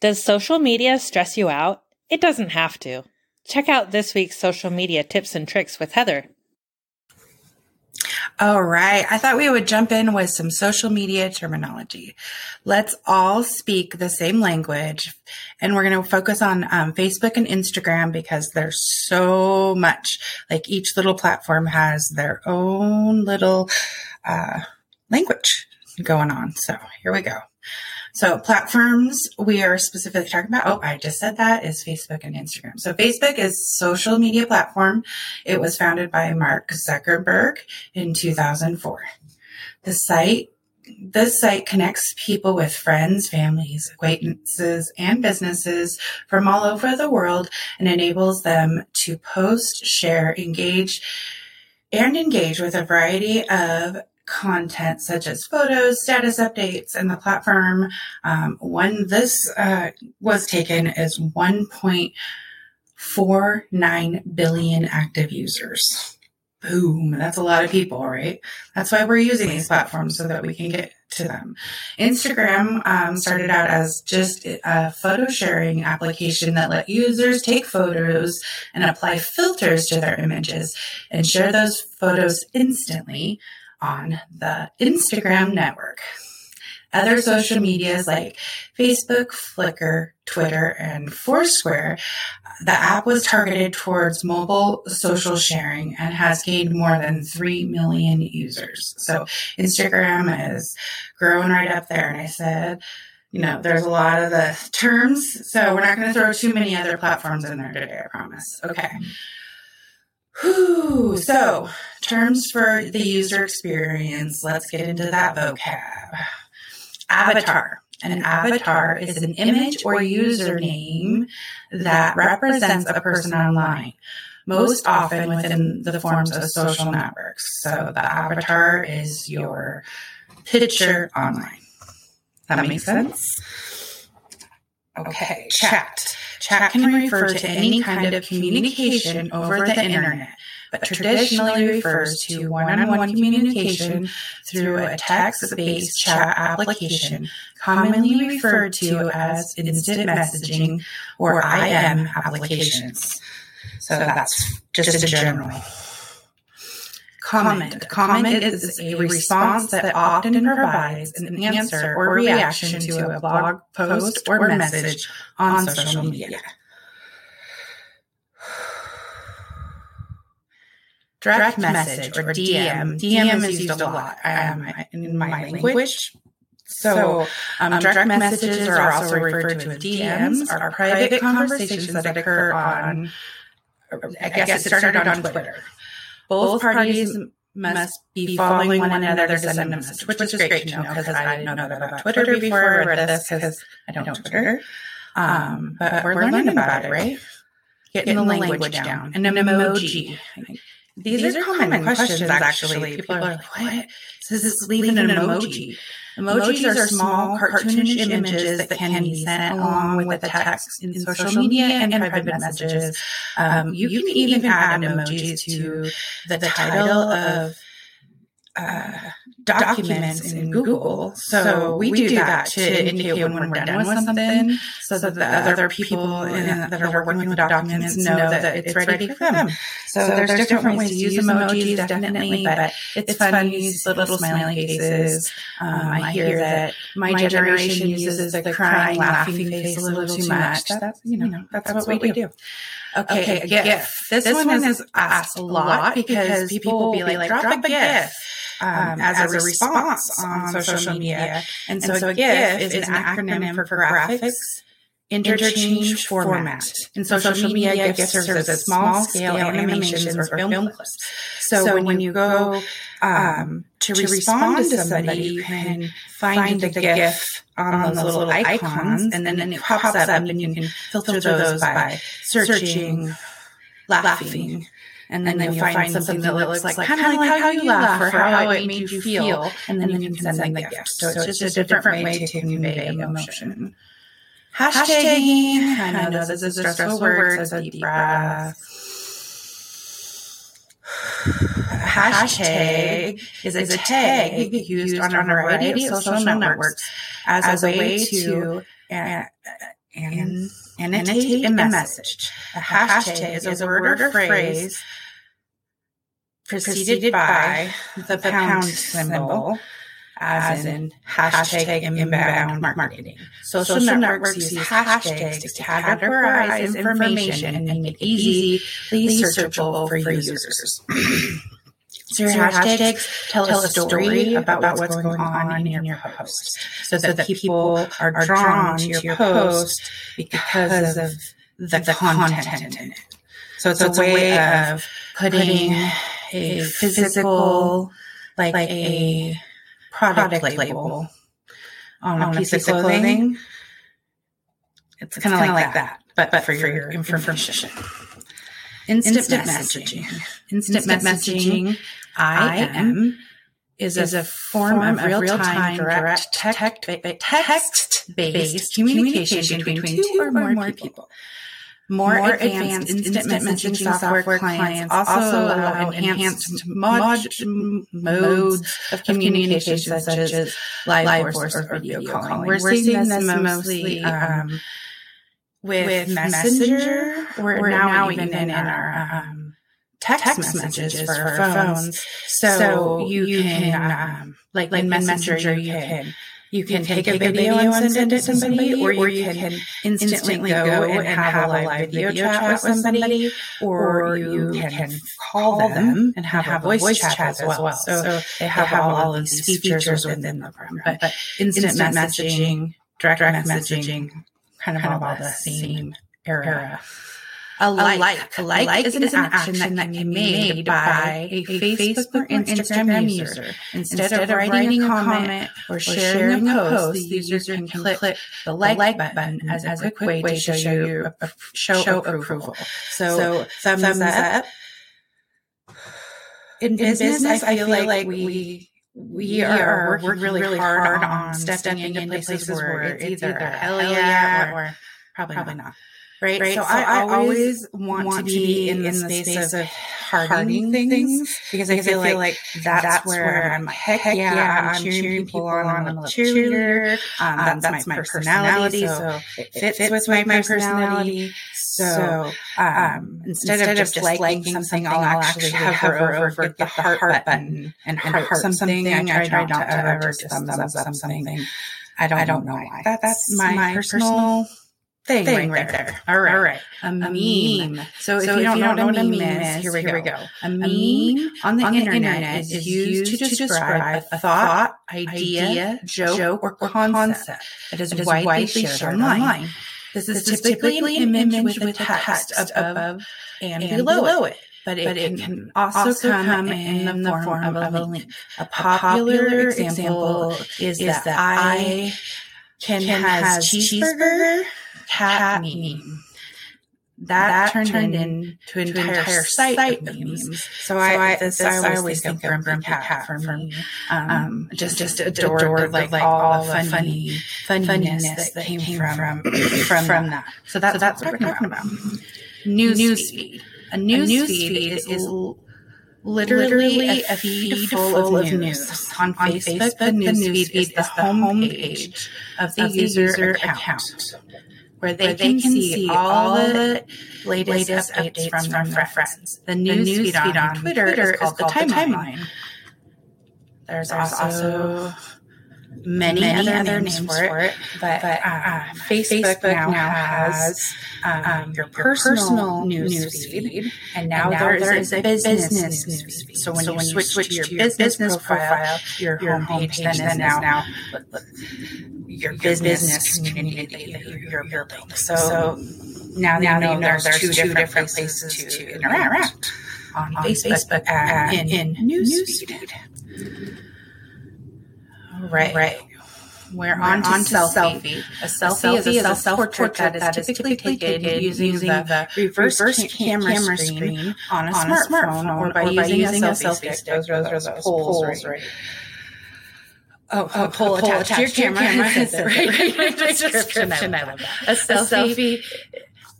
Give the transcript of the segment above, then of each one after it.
Does social media stress you out? It doesn't have to. Check out this week's social media tips and tricks with Heather. All right. I thought we would jump in with some social media terminology. Let's all speak the same language. And we're going to focus on um, Facebook and Instagram because there's so much. Like each little platform has their own little uh, language going on. So here we go. So platforms we are specifically talking about, oh, I just said that is Facebook and Instagram. So Facebook is social media platform. It was founded by Mark Zuckerberg in 2004. The site this site connects people with friends, families, acquaintances, and businesses from all over the world and enables them to post, share, engage, and engage with a variety of content such as photos, status updates, and the platform. Um, when this uh, was taken is 1.49 billion active users. Boom. That's a lot of people, right? That's why we're using these platforms so that we can get to them. Instagram um, started out as just a photo sharing application that let users take photos and apply filters to their images and share those photos instantly on the Instagram network. Other social medias like Facebook, Flickr, Twitter, and Foursquare, the app was targeted towards mobile social sharing and has gained more than 3 million users. So Instagram is growing right up there. And I said, you know, there's a lot of the terms, so we're not going to throw too many other platforms in there today, I promise. Okay. Mm-hmm. Whew. So, terms for the user experience. Let's get into that vocab. Avatar. And an avatar is an image or username that represents a person online, most often within the forms of social networks. So, the avatar is your picture online. That makes sense? Okay, chat. Chat can refer to any kind of communication over the internet, but traditionally refers to one-on-one communication through a text-based chat application, commonly referred to as instant messaging or IM applications. So that's just a general. Comment. Comment is a response that often provides an answer or reaction to a blog post or message on social media. Direct message or DM. DM is used a lot um, in my language. So, um, direct messages are also referred to as DMs, are private conversations that occur on, I guess it started on Twitter. Both parties must be following one another to send a message, which is great to know because I didn't know that about Twitter before I read this because I don't Twitter. Um, but we're learning about it, right? Getting the language down. An emoji. These, These are common, common questions, actually. People are like, what? This is leaving an emoji. Emojis are small cartoonish images that can be sent along with the text in social media and private messages. Um, you, you can even add emojis to the title of uh, documents in Google. So we do that to indicate when we're done with something so that the other people in, that are working with documents know that it's ready for them. So there's different ways to use emojis, definitely, but it's fun to use the little smiley faces. Um, I hear that my generation uses the crying, laughing face a little too much. That's, you know, that's, what, we do. Okay, okay, a GIF. This, this one is asked a lot because people will be like, drop a GIF um, um, as, as, a response on social media. And so, and so a GIF is an acronym for graphics interchange format. In social, social media, GIF serves as a small scale animations or film clips. So, so when you go um, um to, to respond to somebody, you can find the GIF on those little icons, and then, it pops up, and you can filter those by searching, laughing, and then, and then you'll find, find something, that looks like, kind of like, like how you laugh or how it made you feel, and then, and then you can send the gift. So it's just a different way to convey emotion. Hashtagging. I know this is a stressful word, so deep breath. Hashtag is a tag used on a variety of social networks as a way to and annotate a message. A hashtag is a word or phrase preceded by the pound symbol, as in hashtag inbound marketing. Social networks use hashtags to categorize information and make it easily searchable for users. So your hashtags tell, tell a story about, about what's going on in your post so that, so that people are drawn to your post because of the, the content in it. So it's, so it's a, way, way of putting a physical, like, like a product, product label on, on a piece, piece of clothing. clothing. It's, it's kind of like, like that, but, but for, for your information. Instant, Instant messaging. messaging. Instant, Instant messaging, IM, is, is a form, form of real-time, direct text-based text communication between two or more people. More, More advanced, advanced instant, instant messaging, messaging software clients also allow enhanced mod- modes of communication, such as live voice or, video calling. We're, We're seeing this mostly um, um, with, with Messenger. We're, We're now, now even in our um, text, text messages, messages for our phones. So, so you, you can, um, um, like, like in Messenger, Messenger you can you can, you can take, take, a video, video and send it to somebody, or you, or you can, can instantly go and have a live video chat with somebody, or you can call them and have, have a voice chat as well. So, so they have, they have all of these features within the program. But, but instant, instant messaging, direct, direct messaging, kind of, kind of all the same era. era. A like. A like, a like, like is, an, is an action, action that can be made by a Facebook or Instagram user. Instead, Instead of writing a comment or sharing a post, the user can click the like, like button as, as a quick way to show you show, show approval. So, so thumbs, thumbs up. In, in business, business, I feel like we we are working really, really hard on stepping into places where it's either a hell yeah or probably, probably not. not right? right? So, so I, I, always want, want to be in the space, space of hardening things, things because, because I, feel I feel like that's, that's where I'm like, heck yeah, yeah I'm cheering people on. I'm a cheerleader. Um, that's, that's my, my personality. So it fits, fits with my, my personality. So um, um, instead, instead, of just, just liking something, I'll actually hover over, get the heart button and heart something. I try not to ever just thumbs up something. I don't, I don't know why. That's my personal thing, thing right, right there. there. All right. All right. A, a meme. meme. So, so if, you, don't, know, know what a meme is, is here, we, here we go. A meme, a meme on, the, on the internet, internet is used to describe a thought, idea, joke, or concept that is, that is widely shared online. This is typically an image with a text above and below it but it, but it can, also, also come, come in, in, the form, form of, a link. A popular, example is, is that I can, can has Cheezburger, cat, cat meme. That, that turned, turned into an entire, entire site, of memes. memes. So, so I, this, I, always, think, think of Grumpy Cat, cat for me. Um, um, just, just adored, adored like, like all the funny, funniness that, that came, came from, from, from that. So that's, so that's what we're talking about. about. News, news feed. A news, a news feed, feed is, is literally a feed full of news. On Facebook, the news feed is the home page of the user account where they, where they can, can, see all the latest, latest updates, from, from their friends. The news, the news feed, on, on Twitter, Twitter, is called, is called the, timeline. the, timeline. There's, There's also many, many other, other names, names for it, but, but uh, uh, Facebook, Facebook, now, has um, um, your, personal personal news, news feed, feed, and now, and now there is a business, business news feed. So when so you when switch, switch to your business, business profile, profile, your, your homepage, homepage then, is now your, your business, community that you're, you're building. So, so now, now you know there's, there's two, two different places to, to interact on, on Facebook, Facebook and in, in Newsfeed. Right. Right. We're, We're on, on to selfie. A selfie, a selfie is a self-portrait that is typically taken using the reverse, reverse camera, camera screen on a, on smartphone, smartphone or by, or by using, a selfie stick. Those are those poles, right? Oh, oh, pull, attached, attached to your camera. camera. right, right, right. description. I love that. A selfie,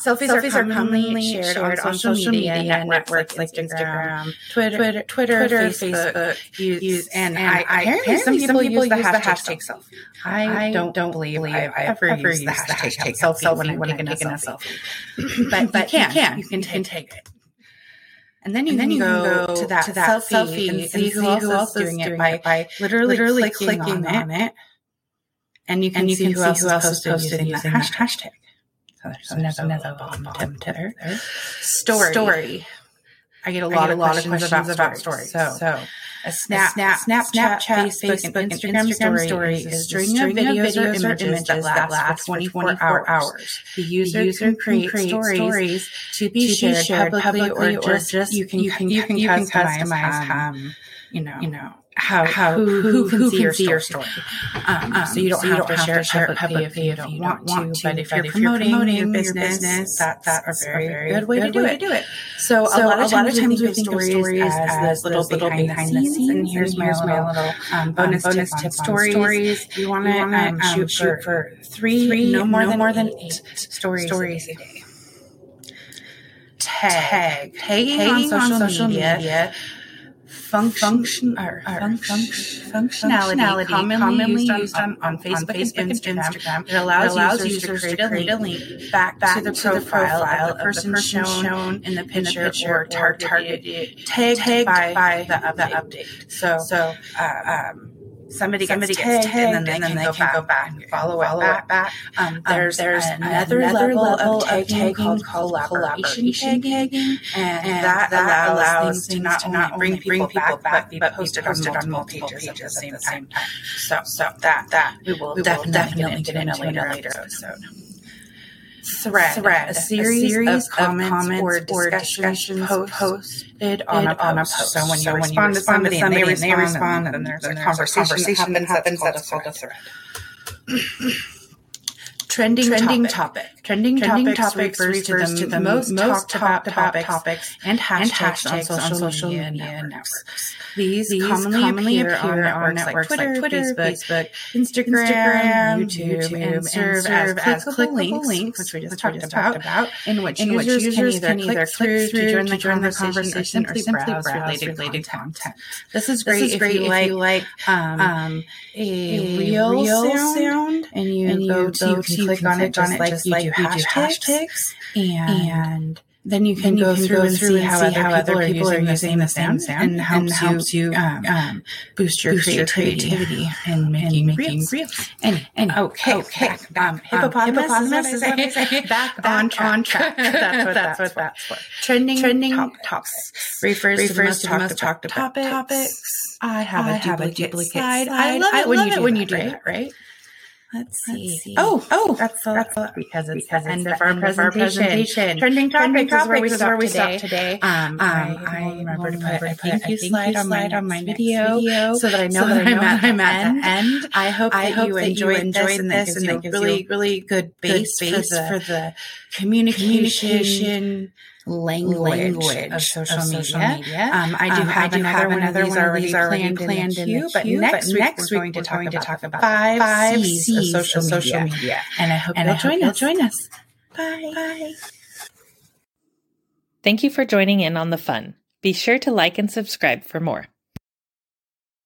Selfies, Selfies are commonly shared, shared on, social media, media networks, like Instagram, Twitter, Twitter, Twitter, Twitter Facebook, Facebook use, use, and, and I, I, apparently some people, some people use the hashtag, hashtag selfie. I, don't, don't believe I've ever, ever used the hashtag, hashtag selfie, selfie when, when I'm taking a selfie. but, but you can, you can, you can take it. And then you, and then can, you go can, go to that, to that selfie, selfie and, see and, see who, else is doing it by, by literally, literally clicking, clicking on, it. And you can, and you see, can who, else who else is posted using that hashtag. Another, another bomb, bomb tip. Story. Story. I get a lot, get a lot of questions, about, about stories. So, so a snap, snap, Snapchat, Snapchat Facebook, Facebook, and Instagram, Instagram story is a string, string of videos, or images, or images that last, last for 24, 24 hours. The user, the user can create, create stories, stories to be, to shared, shared publicly, publicly, or, just, just you can you can you can, you can customize, customize um, you know you know how, how who, who, who can, see, your see your story. Um, um, so you don't, so you have, don't to have, to share it publicly if, you don't want, want to. But if, but if you're promoting, your business, business that, that's a very, very good way, good to, do way to do it. So, so a lot of times, times we think of stories as, as little, little behind the scenes. And here's my little um, bonus, bonus tip stories. You want to shoot for three, no more than eight stories a day. Tag. Tagging on social media function, or, or function, functionality, functionality commonly, commonly used, on, on, on, Facebook, and Instagram. Instagram. It allows, it allows users, users to create a link, back, back to the profile, of the person, of the person shown, shown in the picture, in the picture or, tar- targeted, tagged, tagged by, by the, update. the update. So, so uh, um, somebody, somebody gets, tagged, and then they, and then can, they go can, go back and follow, follow it back. back. Um, um, there's there's another, another level, level of tagging, called, called collaboration tagging, and, and that, that allows things to not, to not only bring people back, but be posted, posted on multiple pages, pages at the same time. So, so that that we will, we will definitely, definitely get into in a later episode thread, thread a, series a series, of comments, comments or, discussions, post, posted on a, on a post. So when you so respond to somebody, and they, respond, and they respond, and, and there's a conversation, conversation that happens, that happens that's called a thread. Trending, trending topic. topic. Trending, trending topics, refers, refers to the, to the most, most talked about topics, topics and hashtags, and hashtags on, social on social media, media networks. networks. These, These commonly, commonly appear, appear on, networks, on networks like Twitter, Twitter Facebook, Instagram, Instagram, YouTube, YouTube and serve, serve as, clickable, clickable links, links, which we just, talked, just about, talked about, in which, in which users, users can either click through to join the conversation or simply browse related, related content. This is great, this is great if, you if you like um, um, a, reel, reel sound, and you, and you go, to, you click on it just like you do hashtags, and then you can, go, you can through, go and see how, other, how people, other people are using the same sound and helps, and helps you um, um, boost your boost creativity, creativity and making, making reels. reels. And, and okay, okay. Back, back, um, hippopotamus, hippopotamus is what I say. Back, back on, track. on track. that's what that's, what that's for. Trending, Trending topics, topics refers, refers to the most talked about topics. I have a duplicate slide. I love it when you do when you do that, right? Let's see. Let's see. Oh, oh, that's, so that's because it's because the end, of, our presentation. Trending topics, is where we, stop, where we today. stop today. Um, um, I, remember to put, I put a thank you slide on my, on my video, video so that I know so that, that I'm at, the end. I hope I hope you enjoyed this and this and that gives really, really good base for the communication language, language of social, of social media. media. Um, I do um, have, I do another, have another one of these already planned, planned in the queue, but next, but next week, we're going to, talk, going about to talk about five, five C's, C's of social, social media. media. And I hope and you'll join us. join us. Bye. Bye. Thank you for joining in on the fun. Be sure to like and subscribe for more.